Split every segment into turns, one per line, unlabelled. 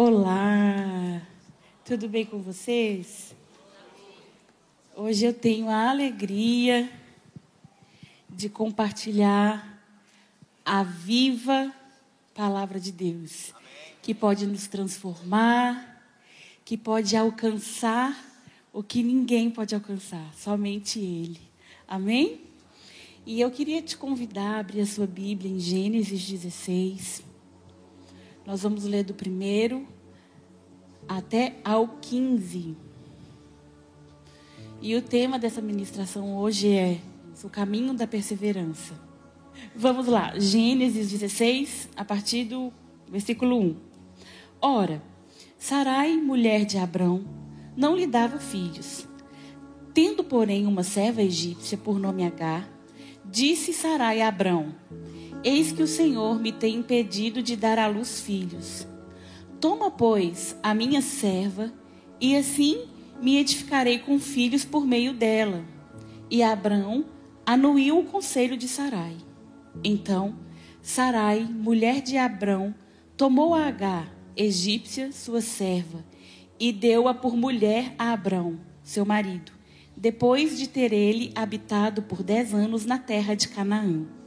Olá, tudo bem com vocês? Hoje eu tenho a alegria de compartilhar a viva palavra de Deus, que pode nos transformar, que pode alcançar o que ninguém pode alcançar, somente Ele. Amém? E eu queria te convidar a abrir a sua Bíblia em Gênesis 16. Nós vamos ler do primeiro até ao 15. E o tema dessa ministração hoje é o caminho da perseverança. Vamos lá, Gênesis 16, a partir do versículo 1. Ora, Sarai, mulher de Abrão, não lhe dava filhos. Tendo, porém, uma serva egípcia por nome Agar, disse Sarai a Abrão: Eis que o Senhor me tem impedido de dar à luz filhos. Toma, pois, a minha serva, e assim me edificarei com filhos por meio dela. E Abrão anuiu o conselho de Sarai. Então, Sarai, mulher de Abrão, tomou a Agar, egípcia, sua serva, e deu-a por mulher a Abrão, seu marido, depois de ter ele habitado por dez anos na terra de Canaã.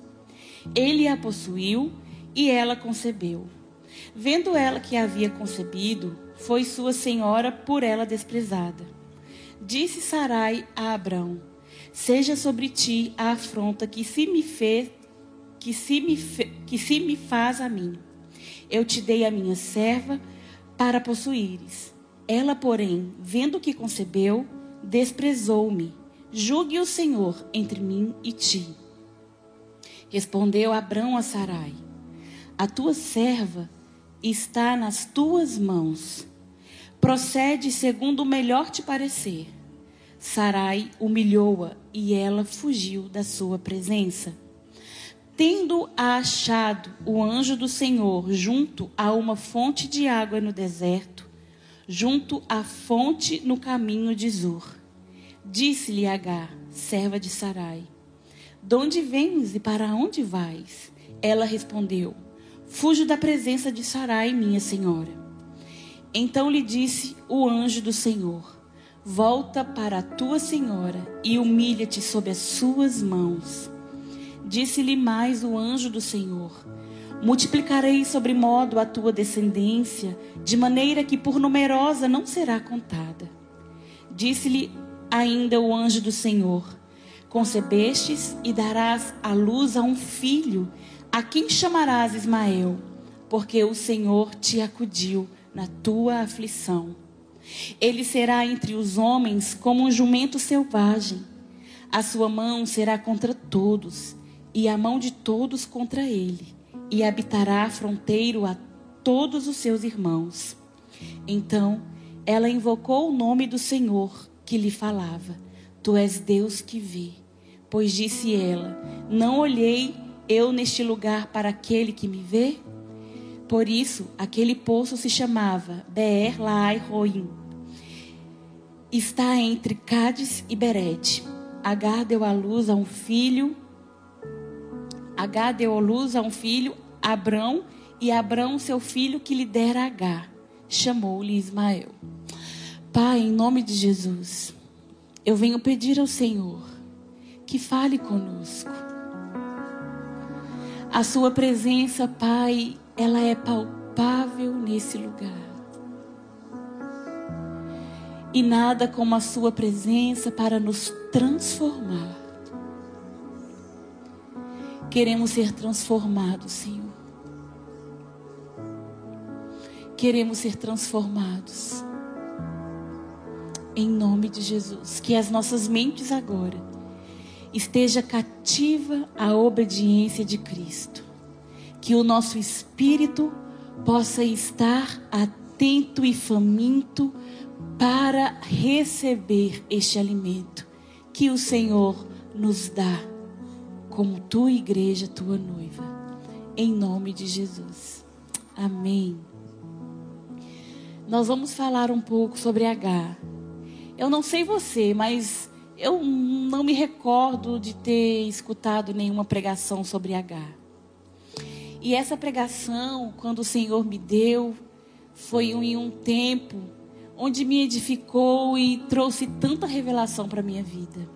Ele a possuiu e ela concebeu. Vendo ela que havia concebido, foi sua senhora por ela desprezada. Disse Sarai a Abrão: Seja sobre ti a afronta que se me fez, que se me, fe, que se me faz a mim. Eu te dei a minha serva para possuíres. Ela, porém, vendo que concebeu, desprezou-me. Julgue o Senhor entre mim e ti. Respondeu Abrão a Sarai: A tua serva está nas tuas mãos. Procede segundo o melhor te parecer. Sarai humilhou-a e ela fugiu da sua presença. Tendo-a achado o anjo do Senhor junto a uma fonte de água no deserto, junto à fonte no caminho de Zur, disse-lhe Agar, serva de Sarai: De onde vens e para onde vais? Ela respondeu: Fujo da presença de Sarai, minha senhora. Então lhe disse o anjo do Senhor: Volta para a tua senhora e humilha-te sob as suas mãos. Disse-lhe mais o anjo do Senhor: Multiplicarei sobre modo a tua descendência, de maneira que por numerosa não será contada. Disse-lhe ainda o anjo do Senhor: Concebestes e darás à luz a um filho, a quem chamarás Ismael, porque o Senhor te acudiu na tua aflição. Ele será entre os homens como um jumento selvagem. A sua mão será contra todos, e a mão de todos contra ele, e habitará fronteiro a todos os seus irmãos. Então ela invocou o nome do Senhor que lhe falava: Tu és Deus que vê. Pois disse ela: Não olhei eu neste lugar para aquele que me vê? Por isso, aquele poço se chamava Beer Laai Roim. Está entre Cádiz e Berete. Agar deu à luz a um filho. Agar deu à luz a um filho, Abrão, e Abrão, seu filho, que lhe dera Agar. Chamou-lhe Ismael. Pai, em nome de Jesus, eu venho pedir ao Senhor que fale conosco a sua presença, Pai, ela é palpável nesse lugar. E nada como a sua presença para nos transformar. Queremos ser transformados, Senhor. Queremos ser transformados. Em nome de Jesus. Que as nossas mentes agora esteja cativa à obediência de Cristo. Que o nosso espírito possa estar atento e faminto para receber este alimento que o Senhor nos dá, como tua igreja, tua noiva. Em nome de Jesus. Amém. Nós vamos falar um pouco sobre H. Eu não sei você, mas eu não me recordo de ter escutado nenhuma pregação sobre H. E essa pregação, quando o Senhor me deu, foi em um tempo onde me edificou e trouxe tanta revelação para minha vida.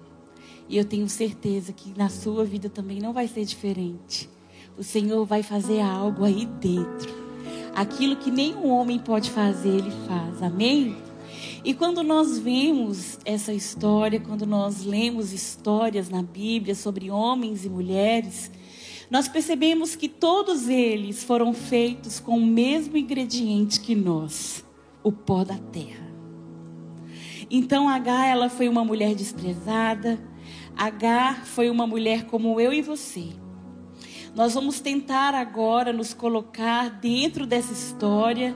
E eu tenho certeza que na sua vida também não vai ser diferente. O Senhor vai fazer algo aí dentro. Aquilo que nenhum homem pode fazer, Ele faz. Amém? E quando nós vemos essa história, quando nós lemos histórias na Bíblia sobre homens e mulheres, nós percebemos que todos eles foram feitos com o mesmo ingrediente que nós, o pó da terra. Então Agar, ela foi uma mulher desprezada. Agar foi uma mulher como eu e você. Nós vamos tentar agora nos colocar dentro dessa história,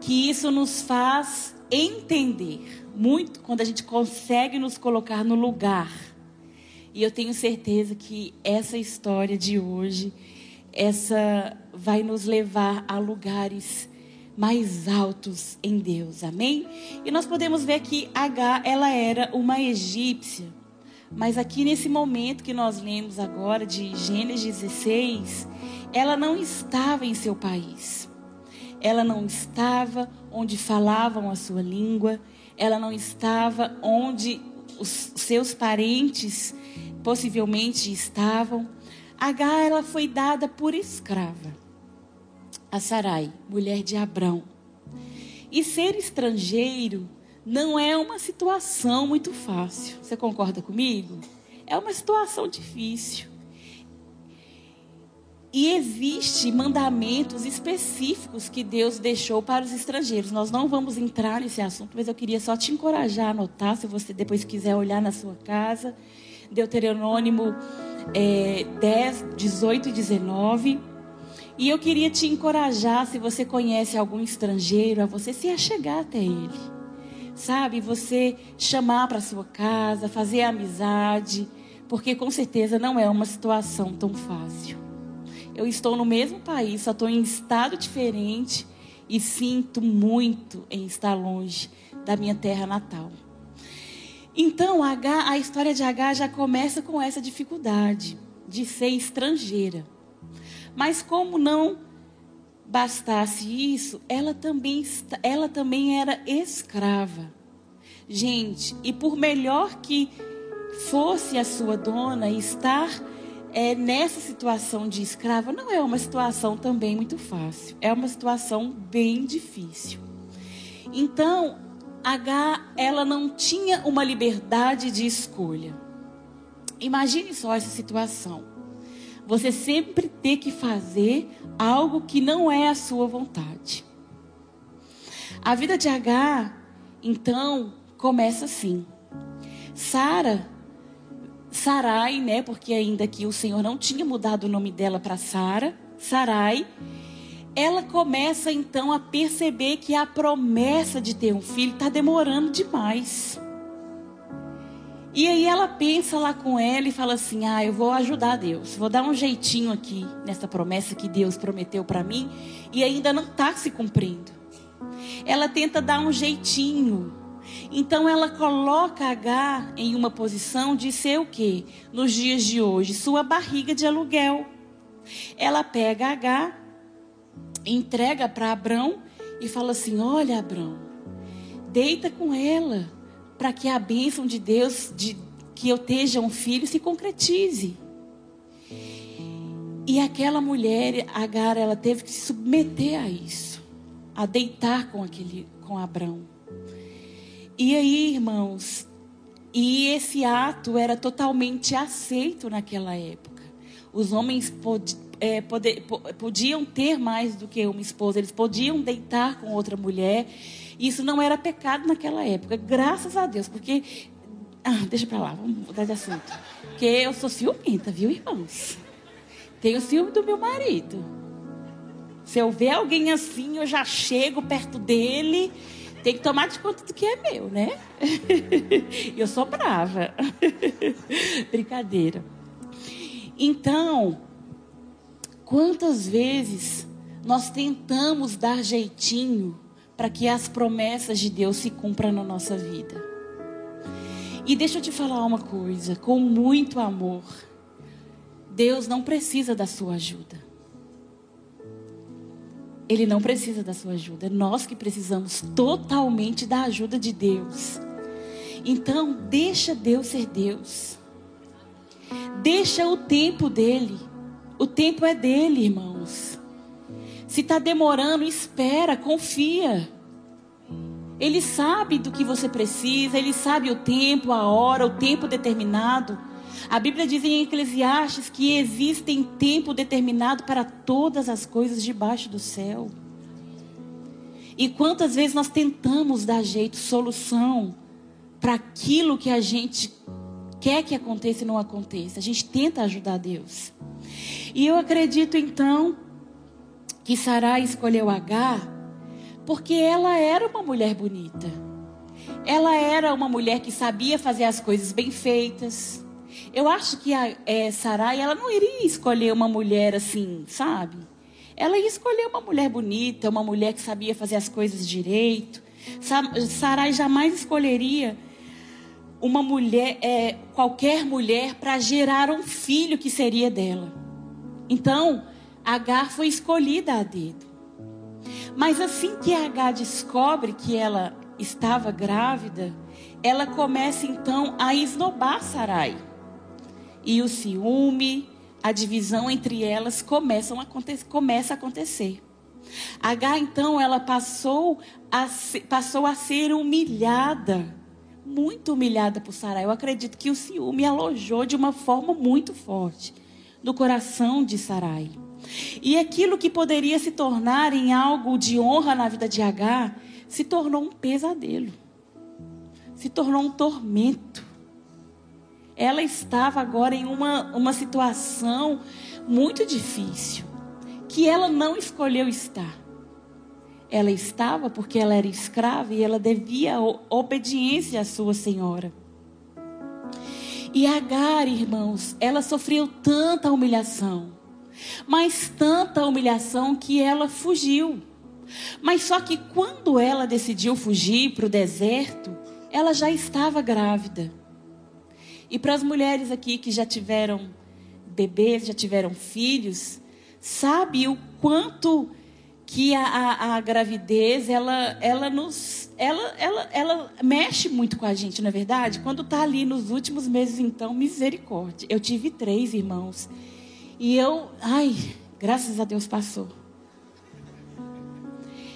que isso nos faz entender muito quando a gente consegue nos colocar no lugar e eu tenho certeza que essa história de hoje, essa vai nos levar a lugares mais altos em Deus. Amém? E nós podemos ver que H, ela era uma egípcia. Mas aqui nesse momento que nós lemos agora de Gênesis 16, ela não estava em seu país. Ela não estava onde falavam a sua língua, ela não estava onde os seus parentes possivelmente estavam. Agar ela foi dada por escrava a Sarai, mulher de Abrão. E ser estrangeiro não é uma situação muito fácil. Você concorda comigo? É uma situação difícil. E existe mandamentos específicos que Deus deixou para os estrangeiros. Nós não vamos entrar nesse assunto, mas eu queria só te encorajar a anotar, se você depois quiser olhar na sua casa. Deuteronômio é, 10, 18 e 19. E eu queria te encorajar, se você conhece algum estrangeiro, a você se achegar até ele. Sabe, você chamar para sua casa, fazer amizade, porque com certeza não é uma situação tão fácil. Eu estou no mesmo país, só estou em estado diferente e sinto muito em estar longe da minha terra natal. Então, H, a história de H já começa com essa dificuldade de ser estrangeira. Mas como não bastasse isso, ela também, ela também era escrava. Gente, e por melhor que fosse a sua dona, estar é, nessa situação de escrava não é uma situação também muito fácil. É uma situação bem difícil. Então, H, ela não tinha uma liberdade de escolha. Imagine só essa situação. Você sempre ter que fazer algo que não é a sua vontade. A vida de H, então, começa assim. Sara, Sarai, né? Porque ainda que o Senhor não tinha mudado o nome dela para Sara, Sarai ela começa então a perceber que a promessa de ter um filho está demorando demais. E aí ela pensa lá com ela e fala assim: "Ah, eu vou ajudar Deus. Vou dar um jeitinho aqui nessa promessa que Deus prometeu para mim e ainda não está se cumprindo". Ela tenta dar um jeitinho. Então ela coloca H em uma posição de ser o quê? Nos dias de hoje, sua barriga de aluguel. Ela pega H entrega para Abrão e fala assim: Olha, Abrão, deita com ela para que a bênção de Deus, de que eu esteja um filho, se concretize. E aquela mulher, Agar, ela teve que se submeter a isso, a deitar com aquele, com Abrão. E aí, irmãos, e esse ato era totalmente aceito naquela época. Os homens pod, é, poder, podiam ter mais do que uma esposa, eles podiam deitar com outra mulher. Isso não era pecado naquela época, graças a Deus, porque. Ah, deixa pra lá, vamos mudar de assunto. Porque eu sou ciumenta, viu, irmãos? Tenho ciúme do meu marido. Se eu ver alguém assim, eu já chego perto dele. Tem que tomar de conta do que é meu, né? eu sou brava. Brincadeira. Então, Quantas vezes nós tentamos dar jeitinho para que as promessas de Deus se cumpram na nossa vida? E deixa eu te falar uma coisa, com muito amor. Deus não precisa da sua ajuda. Ele não precisa da sua ajuda. É nós que precisamos totalmente da ajuda de Deus. Então, deixa Deus ser Deus. Deixa o tempo dele. O tempo é dele, irmãos. Se está demorando, espera, confia. Ele sabe do que você precisa, ele sabe o tempo, a hora, o tempo determinado. A Bíblia diz em Eclesiastes que existem tempo determinado para todas as coisas debaixo do céu. E quantas vezes nós tentamos dar jeito, solução para aquilo que a gente quer que aconteça e não aconteça. A gente tenta ajudar Deus. E eu acredito então que Sarai escolheu Agar porque ela era uma mulher bonita. Ela era uma mulher que sabia fazer as coisas bem feitas. Eu acho que a é, Sarai, ela não iria escolher uma mulher assim, sabe? Ela ia escolher uma mulher bonita, uma mulher que sabia fazer as coisas direito. Sarai jamais escolheria uma mulher, é, qualquer mulher, para gerar um filho que seria dela. Então, Agar foi escolhida a dedo. Mas assim que Agar descobre que ela estava grávida, ela começa então a esnobar Sarai. E o ciúme, a divisão entre elas começam a acontecer, começa a acontecer. Agar então ela passou a, passou a ser humilhada, muito humilhada por Sarai. Eu acredito que o ciúme alojou de uma forma muito forte no coração de Sarai. E aquilo que poderia se tornar em algo de honra na vida de Agar, se tornou um pesadelo. Se tornou um tormento. Ela estava agora em uma, uma situação muito difícil, que ela não escolheu estar. Ela estava porque ela era escrava e ela devia obediência à sua senhora. E Agar, irmãos, ela sofreu tanta humilhação mas tanta humilhação que ela fugiu. Mas só que quando ela decidiu fugir para o deserto, ela já estava grávida. E para as mulheres aqui que já tiveram bebês, já tiveram filhos, sabe o quanto que a, a, a, gravidez ela, ela nos ela, ela, ela mexe muito com a gente, não é verdade? Quando está ali nos últimos meses, então, misericórdia. Eu tive três irmãos. E eu, ai, graças a Deus passou.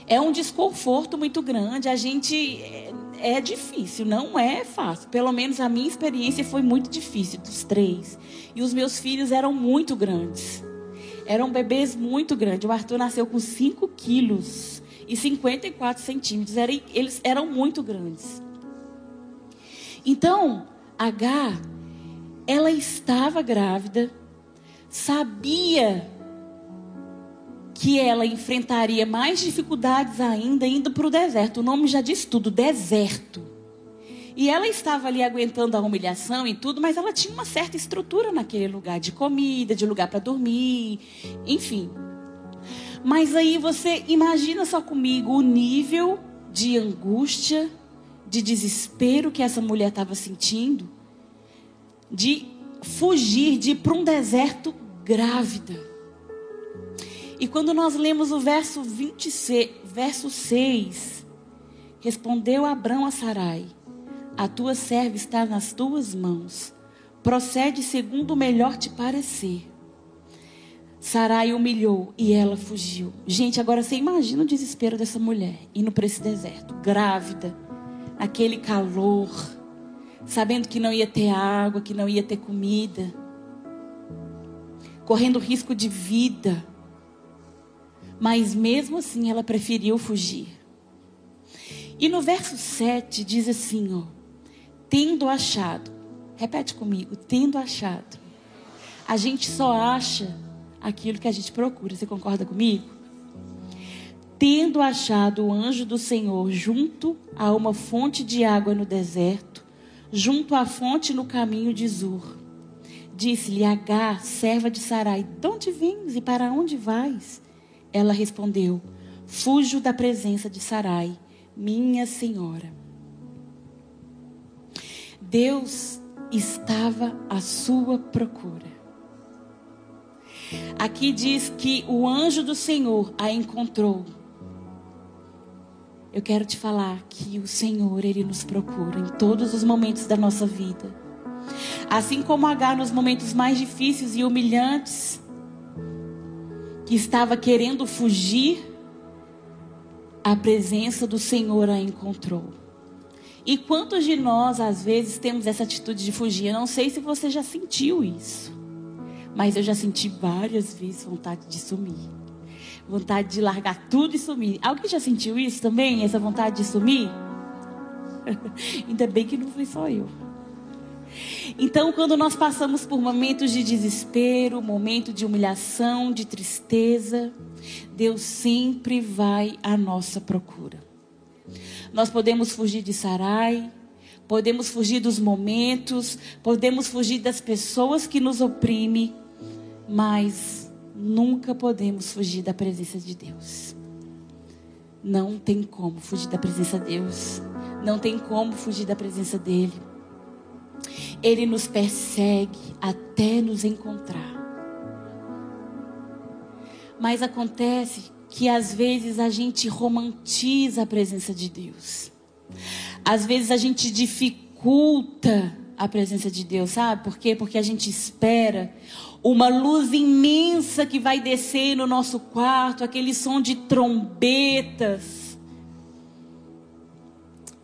É um desconforto muito grande. A gente é, difícil, não é fácil. Pelo menos a minha experiência foi muito difícil dos três. E os meus filhos eram muito grandes. Eram bebês muito grandes. O Arthur nasceu com 5 quilos e 54 centímetros. eles eram muito grandes. Então, H, ela estava grávida sabia que ela enfrentaria mais dificuldades ainda indo para o deserto. O nome já diz tudo: deserto. E ela estava ali aguentando a humilhação e tudo, mas ela tinha uma certa estrutura naquele lugar de comida, de lugar para dormir, enfim. Mas aí você imagina só comigo o nível de angústia, de desespero que essa mulher estava sentindo, de fugir, de ir para um deserto grávida. E quando nós lemos o verso 26, verso 6, respondeu Abrão a Sarai: A tua serva está nas tuas mãos. Procede segundo o melhor te parecer. Sarai humilhou e ela fugiu. Gente, agora você imagina o desespero dessa mulher indo para esse deserto, grávida, aquele calor, sabendo que não ia ter água, que não ia ter comida correndo risco de vida. Mas mesmo assim ela preferiu fugir. E no verso 7 diz assim, ó: tendo achado. Repete comigo, tendo achado. A gente só acha aquilo que a gente procura. Você concorda comigo? Tendo achado o anjo do Senhor junto a uma fonte de água no deserto, junto à fonte no caminho de Zur. Disse-lhe Agar, serva de Sarai: De onde vens e para onde vais? Ela respondeu: Fujo da presença de Sarai, minha senhora. Deus estava à sua procura. Aqui diz que o anjo do Senhor a encontrou. Eu quero te falar que o Senhor, Ele nos procura em todos os momentos da nossa vida. Assim como Agar nos momentos mais difíceis e humilhantes, que estava querendo fugir, a presença do Senhor a encontrou. E quantos de nós, às vezes, temos essa atitude de fugir? Eu não sei se você já sentiu isso. Mas eu já senti várias vezes vontade de sumir. Vontade de largar tudo e sumir. Alguém já sentiu isso também? Essa vontade de sumir? Ainda bem que não foi só eu. Então, quando nós passamos por momentos de desespero, momento de humilhação, de tristeza, Deus sempre vai à nossa procura. Nós podemos fugir de Sarai, podemos fugir dos momentos, podemos fugir das pessoas que nos oprimem, mas nunca podemos fugir da presença de Deus. Não tem como fugir da presença de Deus. Não tem como fugir da presença dele. Ele nos persegue até nos encontrar. Mas acontece que às vezes a gente romantiza a presença de Deus. Às vezes a gente dificulta a presença de Deus, sabe? Por quê? Porque a gente espera uma luz imensa que vai descer no nosso quarto, aquele som de trombetas.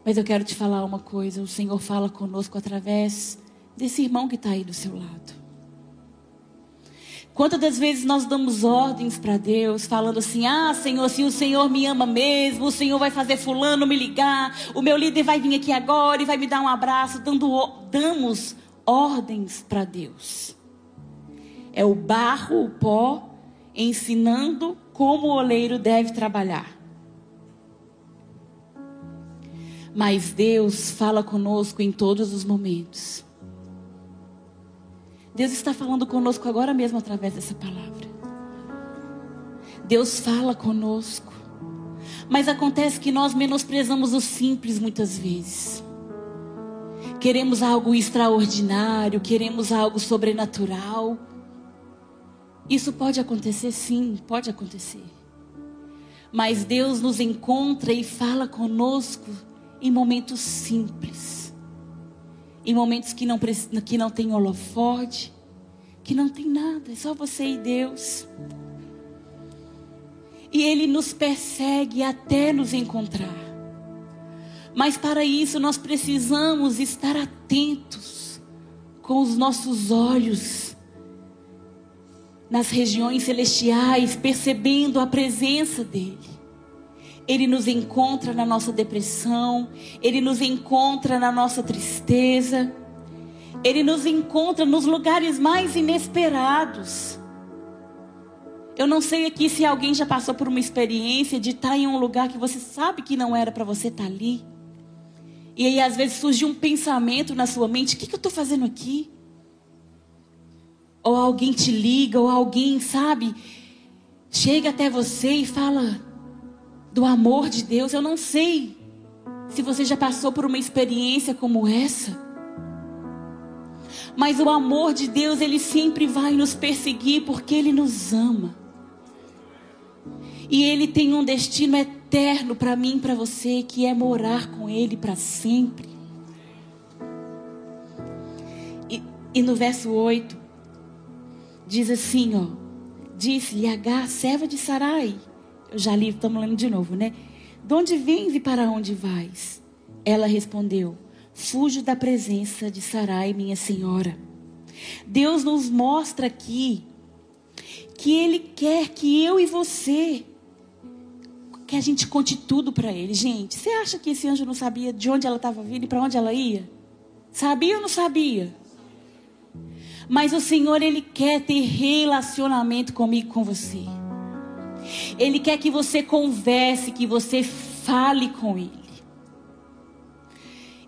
Mas eu quero te falar uma coisa: o Senhor fala conosco através desse irmão que está aí do seu lado. Quantas das vezes nós damos ordens para Deus, falando assim: Ah, Senhor, se o Senhor me ama mesmo, o Senhor vai fazer Fulano me ligar, o meu líder vai vir aqui agora e vai me dar um abraço, dando, damos ordens para Deus. É o barro, o pó, ensinando como o oleiro deve trabalhar. Mas Deus fala conosco em todos os momentos. Deus está falando conosco agora mesmo através dessa palavra. Deus fala conosco. Mas acontece que nós menosprezamos o simples muitas vezes. Queremos algo extraordinário, queremos algo sobrenatural. Isso pode acontecer, sim, pode acontecer. Mas Deus nos encontra e fala conosco em momentos simples em momentos que não, que não tem holofote, que não tem nada, é só você e Deus. E Ele nos persegue até nos encontrar. Mas para isso nós precisamos estar atentos com os nossos olhos nas regiões celestiais, percebendo a presença dEle. Ele nos encontra na nossa depressão, Ele nos encontra na nossa tristeza, Ele nos encontra nos lugares mais inesperados. Eu não sei aqui se alguém já passou por uma experiência de estar em um lugar que você sabe que não era para você estar ali. E aí às vezes surge um pensamento na sua mente: o que, que eu estou fazendo aqui? Ou alguém te liga, ou alguém, sabe, chega até você e fala: do amor de Deus. Eu não sei se você já passou por uma experiência como essa. Mas o amor de Deus, ele sempre vai nos perseguir porque ele nos ama. E ele tem um destino eterno para mim e para você, que é morar com ele para sempre. E, e, no verso 8, diz assim: ó, disse-lhe H, serva de Sarai, eu já li, estamos lendo de novo, né? De onde vens e para onde vais? Ela respondeu: Fujo da presença de Sarai, minha senhora. Deus nos mostra aqui que Ele quer que eu e você, que a gente conte tudo para Ele. Gente, você acha que esse anjo não sabia de onde ela estava vindo e para onde ela ia? Sabia ou não sabia? Mas o Senhor, Ele quer ter relacionamento comigo, com você. Ele quer que você converse, que você fale com Ele.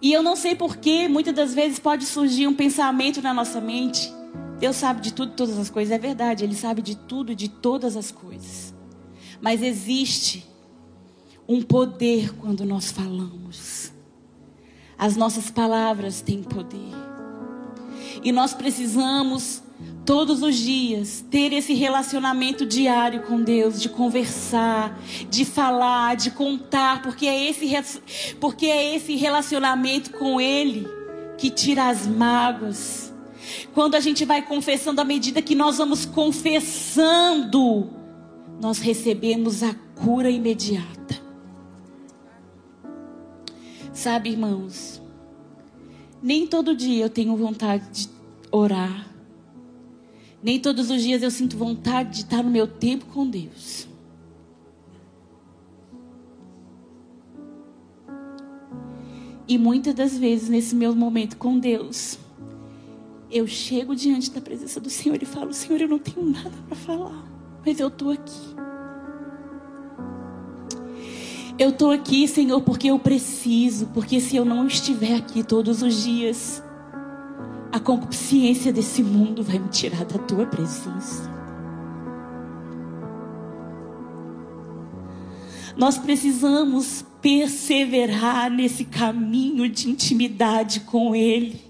E eu não sei porquê, muitas das vezes pode surgir um pensamento na nossa mente. Deus sabe de tudo, todas as coisas. É verdade, Ele sabe de tudo de todas as coisas. Mas existe um poder quando nós falamos. As nossas palavras têm poder. E nós precisamos todos os dias, ter esse relacionamento diário com Deus, de conversar, de falar, de contar, porque é esse, porque é esse relacionamento com Ele que tira as mágoas. Quando a gente vai confessando, à medida que nós vamos confessando, nós recebemos a cura imediata. Sabe, irmãos, nem todo dia eu tenho vontade de orar. Nem todos os dias eu sinto vontade de estar no meu tempo com Deus. E muitas das vezes, nesse meu momento com Deus, eu chego diante da presença do Senhor e falo: Senhor, eu não tenho nada para falar, mas eu estou aqui. Eu estou aqui, Senhor, porque eu preciso, porque se eu não estiver aqui todos os dias, a concupiscência desse mundo vai me tirar da tua presença. Nós precisamos perseverar nesse caminho de intimidade com Ele.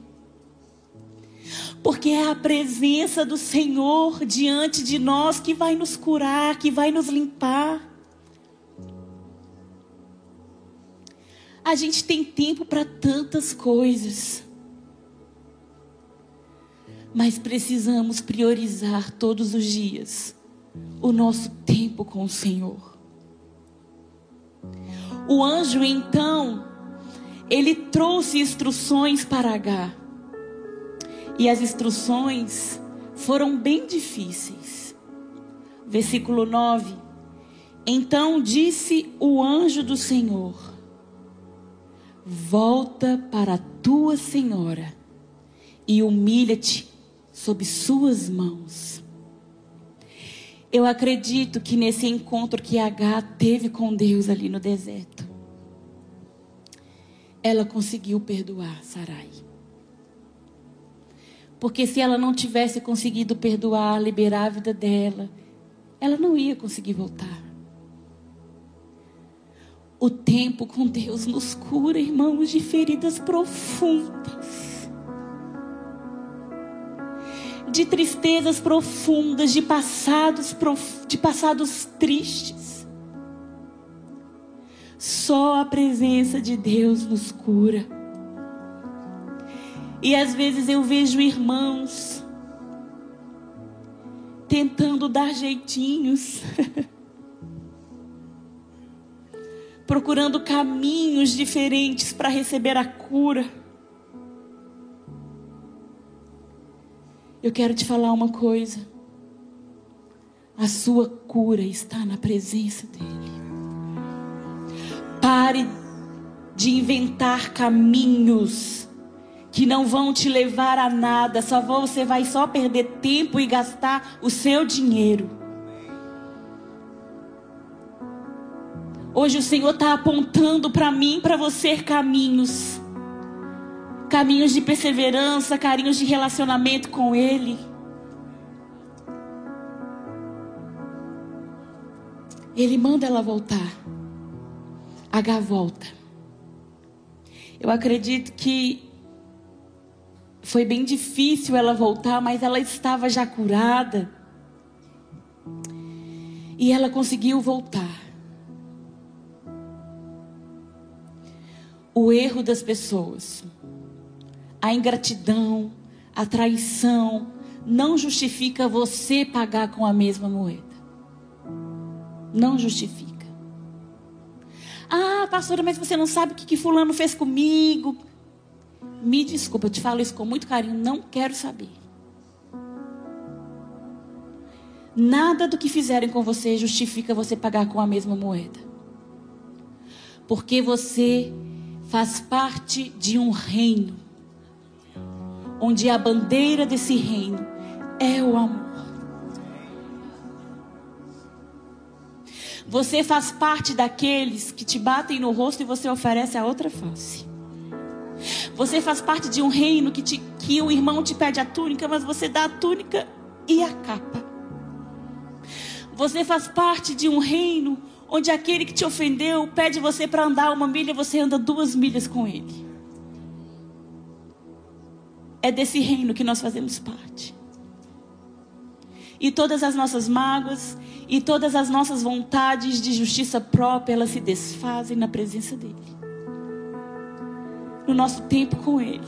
Porque é a presença do Senhor diante de nós que vai nos curar, que vai nos limpar. A gente tem tempo para tantas coisas. Mas precisamos priorizar todos os dias o nosso tempo com o Senhor. O anjo então, ele trouxe instruções para H. E as instruções foram bem difíceis. Versículo 9. Então disse o anjo do Senhor: Volta para a tua senhora e humilha-te sob suas mãos. Eu acredito que nesse encontro que H teve com Deus ali no deserto, ela conseguiu perdoar Sarai. Porque se ela não tivesse conseguido perdoar, liberar a vida dela, ela não ia conseguir voltar. O tempo com Deus nos cura, irmãos, de feridas profundas. De tristezas profundas, de passados, de passados tristes. Só a presença de Deus nos cura. E às vezes eu vejo irmãos tentando dar jeitinhos. procurando caminhos diferentes para receber a cura. Eu quero te falar uma coisa. A sua cura está na presença dEle. Pare de inventar caminhos que não vão te levar a nada, só você vai só perder tempo e gastar o seu dinheiro. Hoje o Senhor está apontando para mim, para você caminhos. Caminhos de perseverança, carinhos de relacionamento com Ele. Ele manda ela voltar. H volta. Eu acredito que foi bem difícil ela voltar, mas ela estava já curada. E ela conseguiu voltar. o erro das pessoas, a ingratidão, a traição, não justifica você pagar com a mesma moeda. Não justifica. Ah, pastora, mas você não sabe o que, que fulano fez comigo. Me desculpa, eu te falo isso com muito carinho, não quero saber. Nada do que fizerem com você justifica você pagar com a mesma moeda. Porque você faz parte de um reino, onde a bandeira desse reino é o amor. Você faz parte daqueles que te batem no rosto e você oferece a outra face. Você faz parte de um reino que, te, que o irmão te pede a túnica, mas você dá a túnica e a capa. Você faz parte de um reino onde aquele que te ofendeu pede você para andar uma milha, você anda duas milhas com ele. É desse reino que nós fazemos parte. e todas as nossas mágoas e todas as nossas vontades de justiça própria, elas se desfazem na presença dele. No nosso tempo com ele.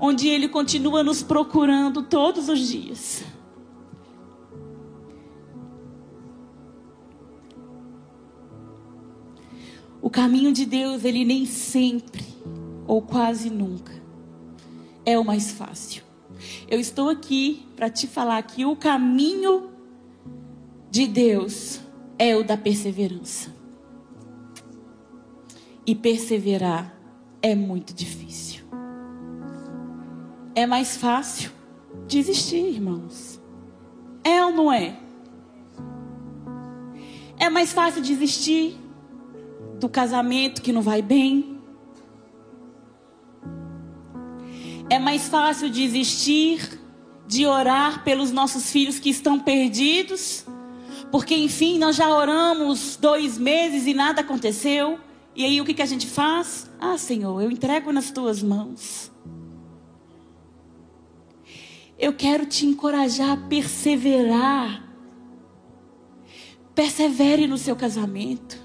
Onde ele continua nos procurando todos os dias. O caminho de Deus, ele nem sempre, ou quase nunca, é o mais fácil. Eu estou aqui para te falar que o caminho de Deus é o da perseverança. E perseverar é muito difícil. É mais fácil desistir, irmãos. É ou não é? É mais fácil desistir do casamento que não vai bem. É mais fácil desistir de orar pelos nossos filhos que estão perdidos, porque enfim nós já oramos dois meses e nada aconteceu. E aí o que, que a gente faz? Ah, Senhor, eu entrego nas tuas mãos. Eu quero te encorajar a perseverar. Persevere no seu casamento.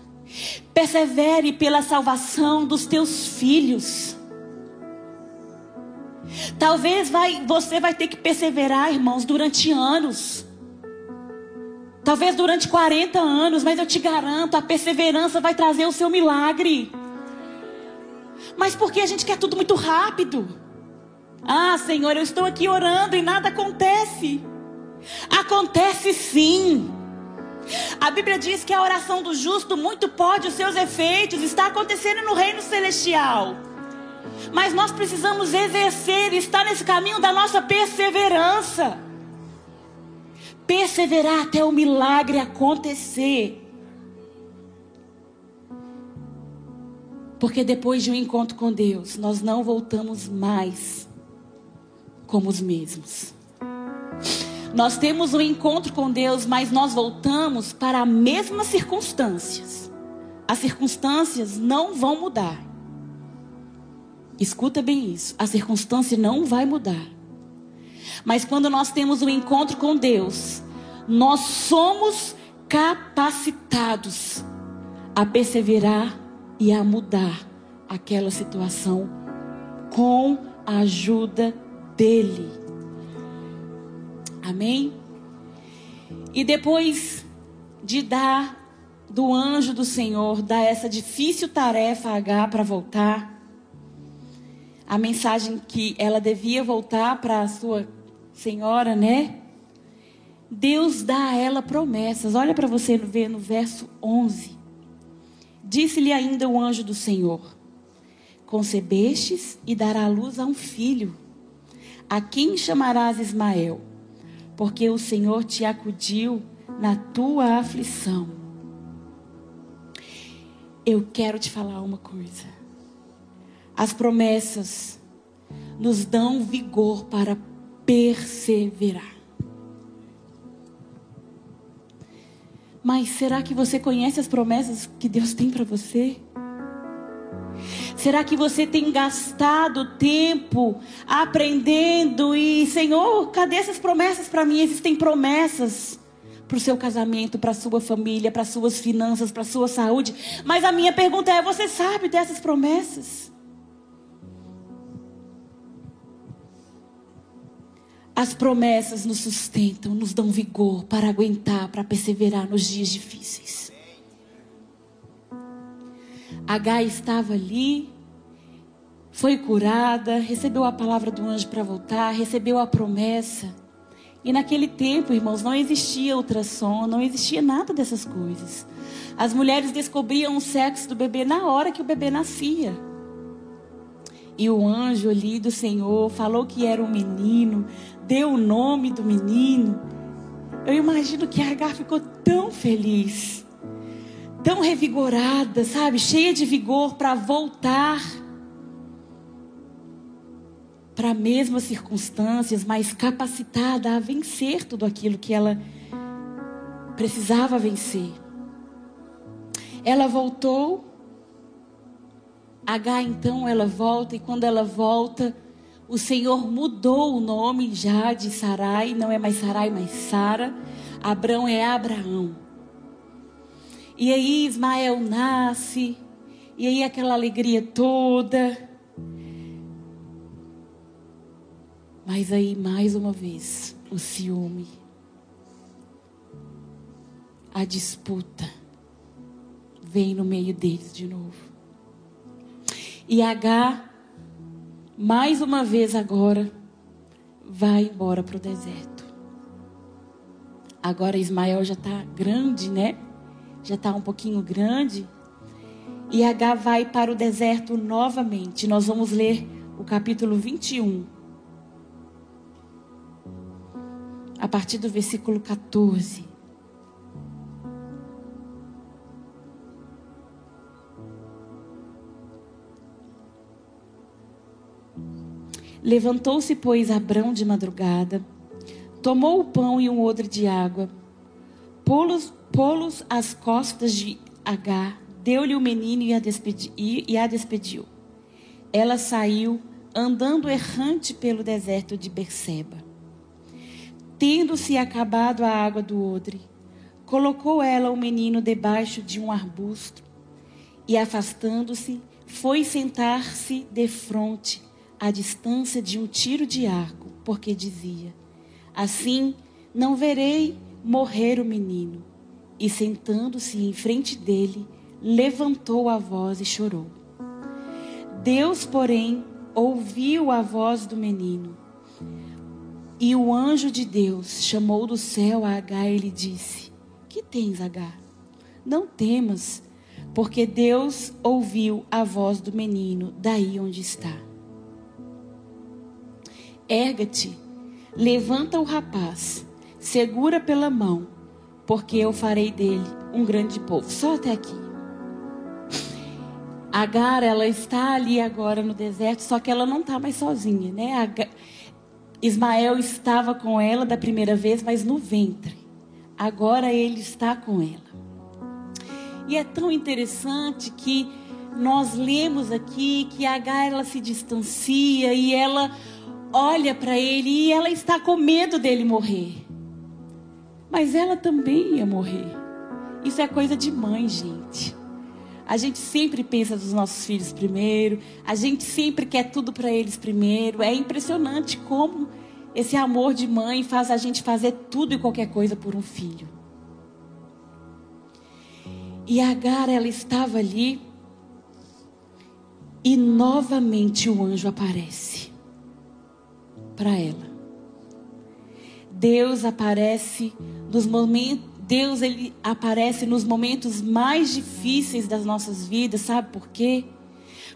Persevere pela salvação dos teus filhos. Talvez vai, você vai ter que perseverar, irmãos, durante anos. Talvez durante 40 anos, mas eu te garanto, a perseverança vai trazer o seu milagre. Mas porque a gente quer tudo muito rápido? Ah, Senhor, eu estou aqui orando e nada acontece. Acontece sim. A Bíblia diz que a oração do justo muito pode os seus efeitos, está acontecendo no reino celestial. Mas nós precisamos exercer, estar nesse caminho da nossa perseverança. Perseverar até o milagre acontecer. Porque depois de um encontro com Deus, nós não voltamos mais como os mesmos. Nós temos um encontro com Deus, mas nós voltamos para as mesmas circunstâncias. As circunstâncias não vão mudar. Escuta bem isso. A circunstância não vai mudar. Mas quando nós temos um encontro com Deus, nós somos capacitados a perseverar e a mudar aquela situação com a ajuda dele. Amém? E depois de dar do anjo do Senhor, dar essa difícil tarefa a H para voltar, a mensagem que ela devia voltar para a sua senhora, né? Deus dá a ela promessas. Olha para você ver no verso 11. Disse-lhe ainda o anjo do Senhor: Concebestes e dará luz a um filho, a quem chamarás Ismael porque o Senhor te acudiu na tua aflição. Eu quero te falar uma coisa. As promessas nos dão vigor para perseverar. Mas será que você conhece as promessas que Deus tem para você? Será que você tem gastado tempo aprendendo e, Senhor, cadê essas promessas para mim? Existem promessas para o seu casamento, para a sua família, para as suas finanças, para sua saúde. Mas a minha pergunta é: você sabe dessas promessas? As promessas nos sustentam, nos dão vigor para aguentar, para perseverar nos dias difíceis. H estava ali, foi curada, recebeu a palavra do anjo para voltar, recebeu a promessa. E naquele tempo, irmãos, não existia ultrassom, não existia nada dessas coisas. As mulheres descobriam o sexo do bebê na hora que o bebê nascia. E o anjo ali do Senhor falou que era um menino, deu o nome do menino. Eu imagino que a Agar ficou tão feliz tão revigorada, sabe? Cheia de vigor para voltar para as mesmas circunstâncias, mas capacitada a vencer tudo aquilo que ela precisava vencer. Ela voltou. H então ela volta e quando ela volta, o Senhor mudou o nome já de Sarai, não é mais Sarai, mas Sara. Abrão é Abraão. E aí Ismael nasce, e aí aquela alegria toda. Mas aí mais uma vez o ciúme, a disputa vem no meio deles de novo. E H, mais uma vez agora, vai embora para o deserto. Agora Ismael já está grande, né? Já está um pouquinho grande. E H vai para o deserto novamente. Nós vamos ler o capítulo 21. A partir do versículo 14. Levantou-se, pois, Abrão de madrugada, tomou o pão e um odre de água, pô-los pô às costas de Agar, deu-lhe o menino e a, despedi, e a despediu. Ela saiu, andando errante pelo deserto de Berseba. Tendo-se acabado a água do odre, colocou ela o menino debaixo de um arbusto e, afastando-se, foi sentar-se defronte à distância de um tiro de arco, porque dizia: Assim não verei morrer o menino. E sentando-se em frente dele, levantou a voz e chorou. Deus, porém, ouviu a voz do menino. E o anjo de Deus chamou do céu a Agar e lhe disse: Que tens, Agar? Não temas, porque Deus ouviu a voz do menino daí onde está. Erga-te, levanta o rapaz, segura pela mão, porque eu farei dele um grande povo. Só até aqui. Agar, ela está ali agora no deserto, só que ela não está mais sozinha, né? Agar... Ismael estava com ela da primeira vez, mas no ventre. Agora ele está com ela. E é tão interessante que nós lemos aqui que Agar ela se distancia e ela olha para ele e ela está com medo dele morrer. Mas ela também ia morrer. Isso é coisa de mãe, gente. A gente sempre pensa dos nossos filhos primeiro, a gente sempre quer tudo para eles primeiro. É impressionante como esse amor de mãe faz a gente fazer tudo e qualquer coisa por um filho. E Agar, ela estava ali e novamente o anjo aparece para ela. Deus aparece nos momentos, Deus ele aparece nos momentos mais difíceis das nossas vidas, sabe por quê?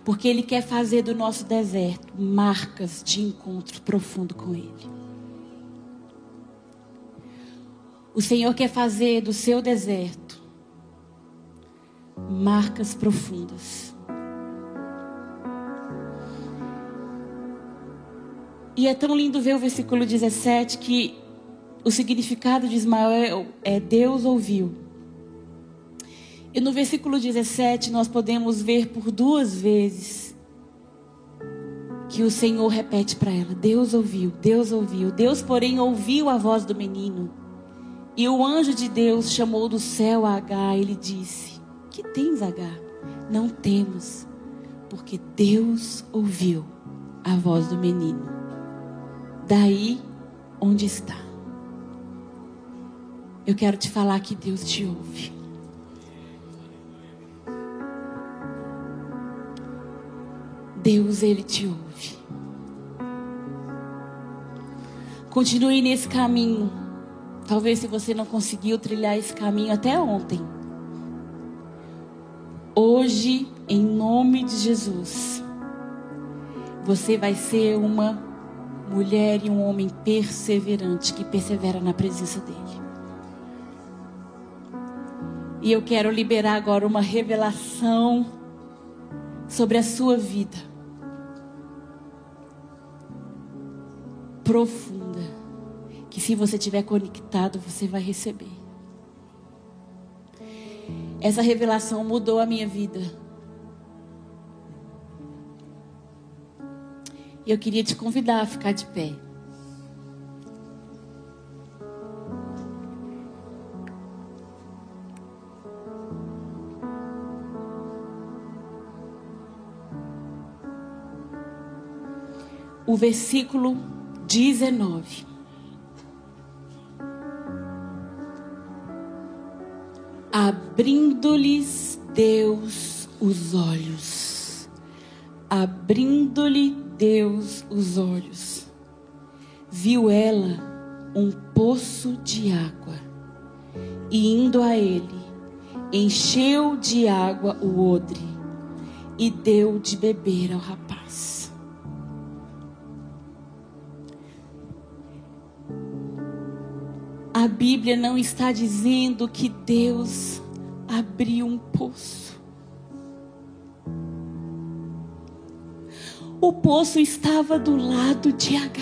Porque ele quer fazer do nosso deserto marcas de encontro profundo com ele. O Senhor quer fazer do seu deserto marcas profundas. E é tão lindo ver o versículo 17 que o significado de Ismael é Deus ouviu. E no versículo 17 nós podemos ver por duas vezes que o Senhor repete para ela: Deus ouviu, Deus ouviu. Deus, porém, ouviu a voz do menino. E o anjo de Deus chamou do céu a Agar e lhe disse: Que tens, Agar? Não temos, porque Deus ouviu a voz do menino daí onde está. Eu quero te falar que Deus te ouve. Deus, Ele te ouve. Continue nesse caminho. Talvez se você não conseguiu trilhar esse caminho até ontem. Hoje, em nome de Jesus, você vai ser uma mulher e um homem perseverante que persevera na presença dele. E eu quero liberar agora uma revelação sobre a sua vida. Profunda. Que se você estiver conectado, você vai receber. Essa revelação mudou a minha vida. E eu queria te convidar a ficar de pé. O versículo 19. Abrindo-lhes Deus os olhos. Abrindo-lhe Deus os olhos. Viu ela um poço de água e indo a ele, encheu de água o odre e deu de beber ao rapaz. A Bíblia não está dizendo que Deus abriu um poço. O poço estava do lado de H.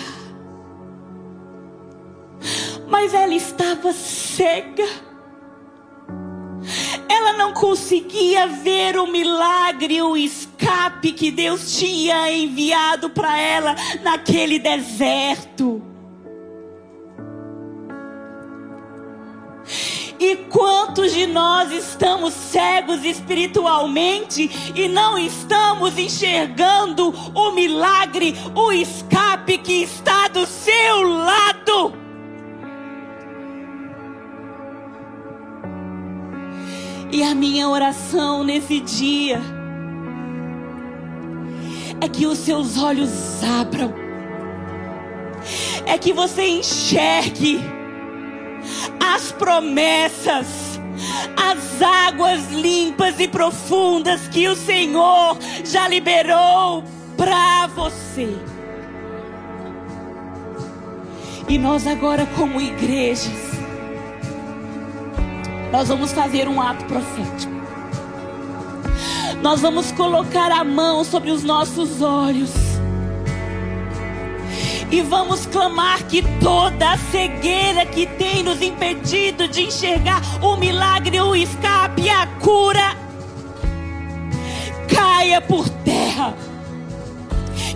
Mas ela estava cega. Ela não conseguia ver o milagre, o escape que Deus tinha enviado para ela naquele deserto. E quantos de nós estamos cegos espiritualmente e não estamos enxergando o milagre, o escape que está do seu lado? E a minha oração nesse dia é que os seus olhos abram, é que você enxergue as promessas, as águas limpas e profundas que o Senhor já liberou para você. E nós agora como igrejas, nós vamos fazer um ato profético. Nós vamos colocar a mão sobre os nossos olhos e vamos clamar que toda a cegueira que tem nos impedido de enxergar o milagre, o escape, a cura, caia por terra.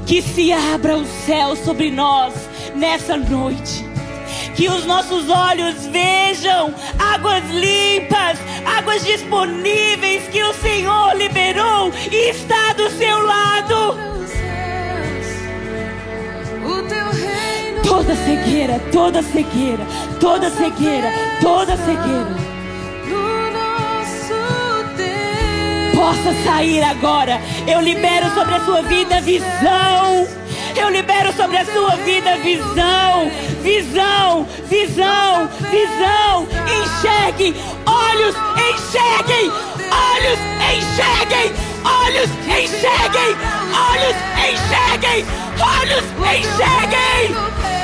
Que se abra o céu sobre nós nessa noite. Que os nossos olhos vejam águas limpas, águas disponíveis que o Senhor liberou e está do seu lado. Toda cegueira, toda cegueira, toda cegueira, toda cegueira. Possa sair agora. Eu libero sobre a sua vida visão. Eu libero sobre a sua vida visão, visão, visão, visão. Enxergue, olhos, enxerguem, olhos, enxerguem, olhos, enxerguem, olhos, enxerguem, olhos, enxerguem.
nossa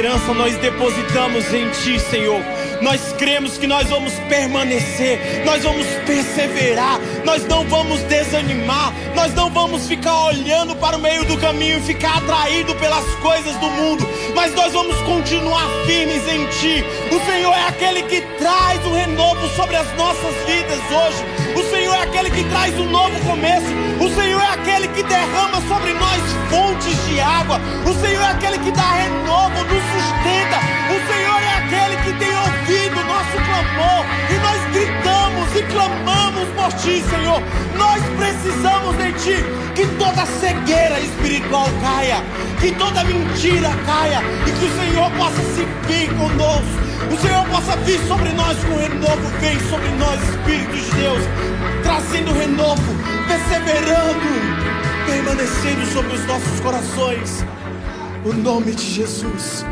esperança nós depositamos em Ti, Senhor. Nós cremos que nós vamos permanecer, nós vamos perseverar, nós não vamos desanimar, nós não vamos ficar olhando para o meio do caminho e ficar atraído pelas coisas do mundo, mas nós vamos continuar firmes em Ti. O Senhor é aquele que traz o renovo sobre as nossas vidas hoje. O Senhor é aquele que traz um novo começo. O Senhor é aquele que derrama sobre nós fontes de água. O Senhor é aquele que dá renovo, nos sustenta. Senhor é aquele que tem ouvido nosso clamor. E nós gritamos e clamamos por Ti, Senhor. Nós precisamos de Ti. Que toda cegueira espiritual caia. Que toda mentira caia. E que o Senhor possa se vir conosco. O Senhor possa vir sobre nós com renovo. Vem sobre nós, Espírito de Deus, trazendo renovo, perseverando, permanecendo sobre os nossos corações. O nome de Jesus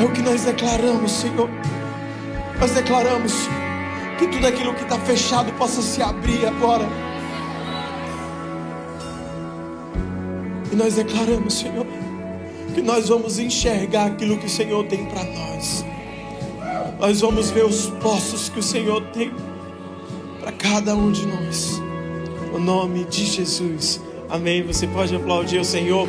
é o que nós declaramos, Senhor. Nós declaramos que tudo aquilo que está fechado possa se abrir agora. E nós declaramos, Senhor, que nós vamos enxergar aquilo que o Senhor tem para nós. Nós vamos ver os poços que o Senhor tem para cada um de nós. O nome de Jesus. Amém. Você pode aplaudir o Senhor.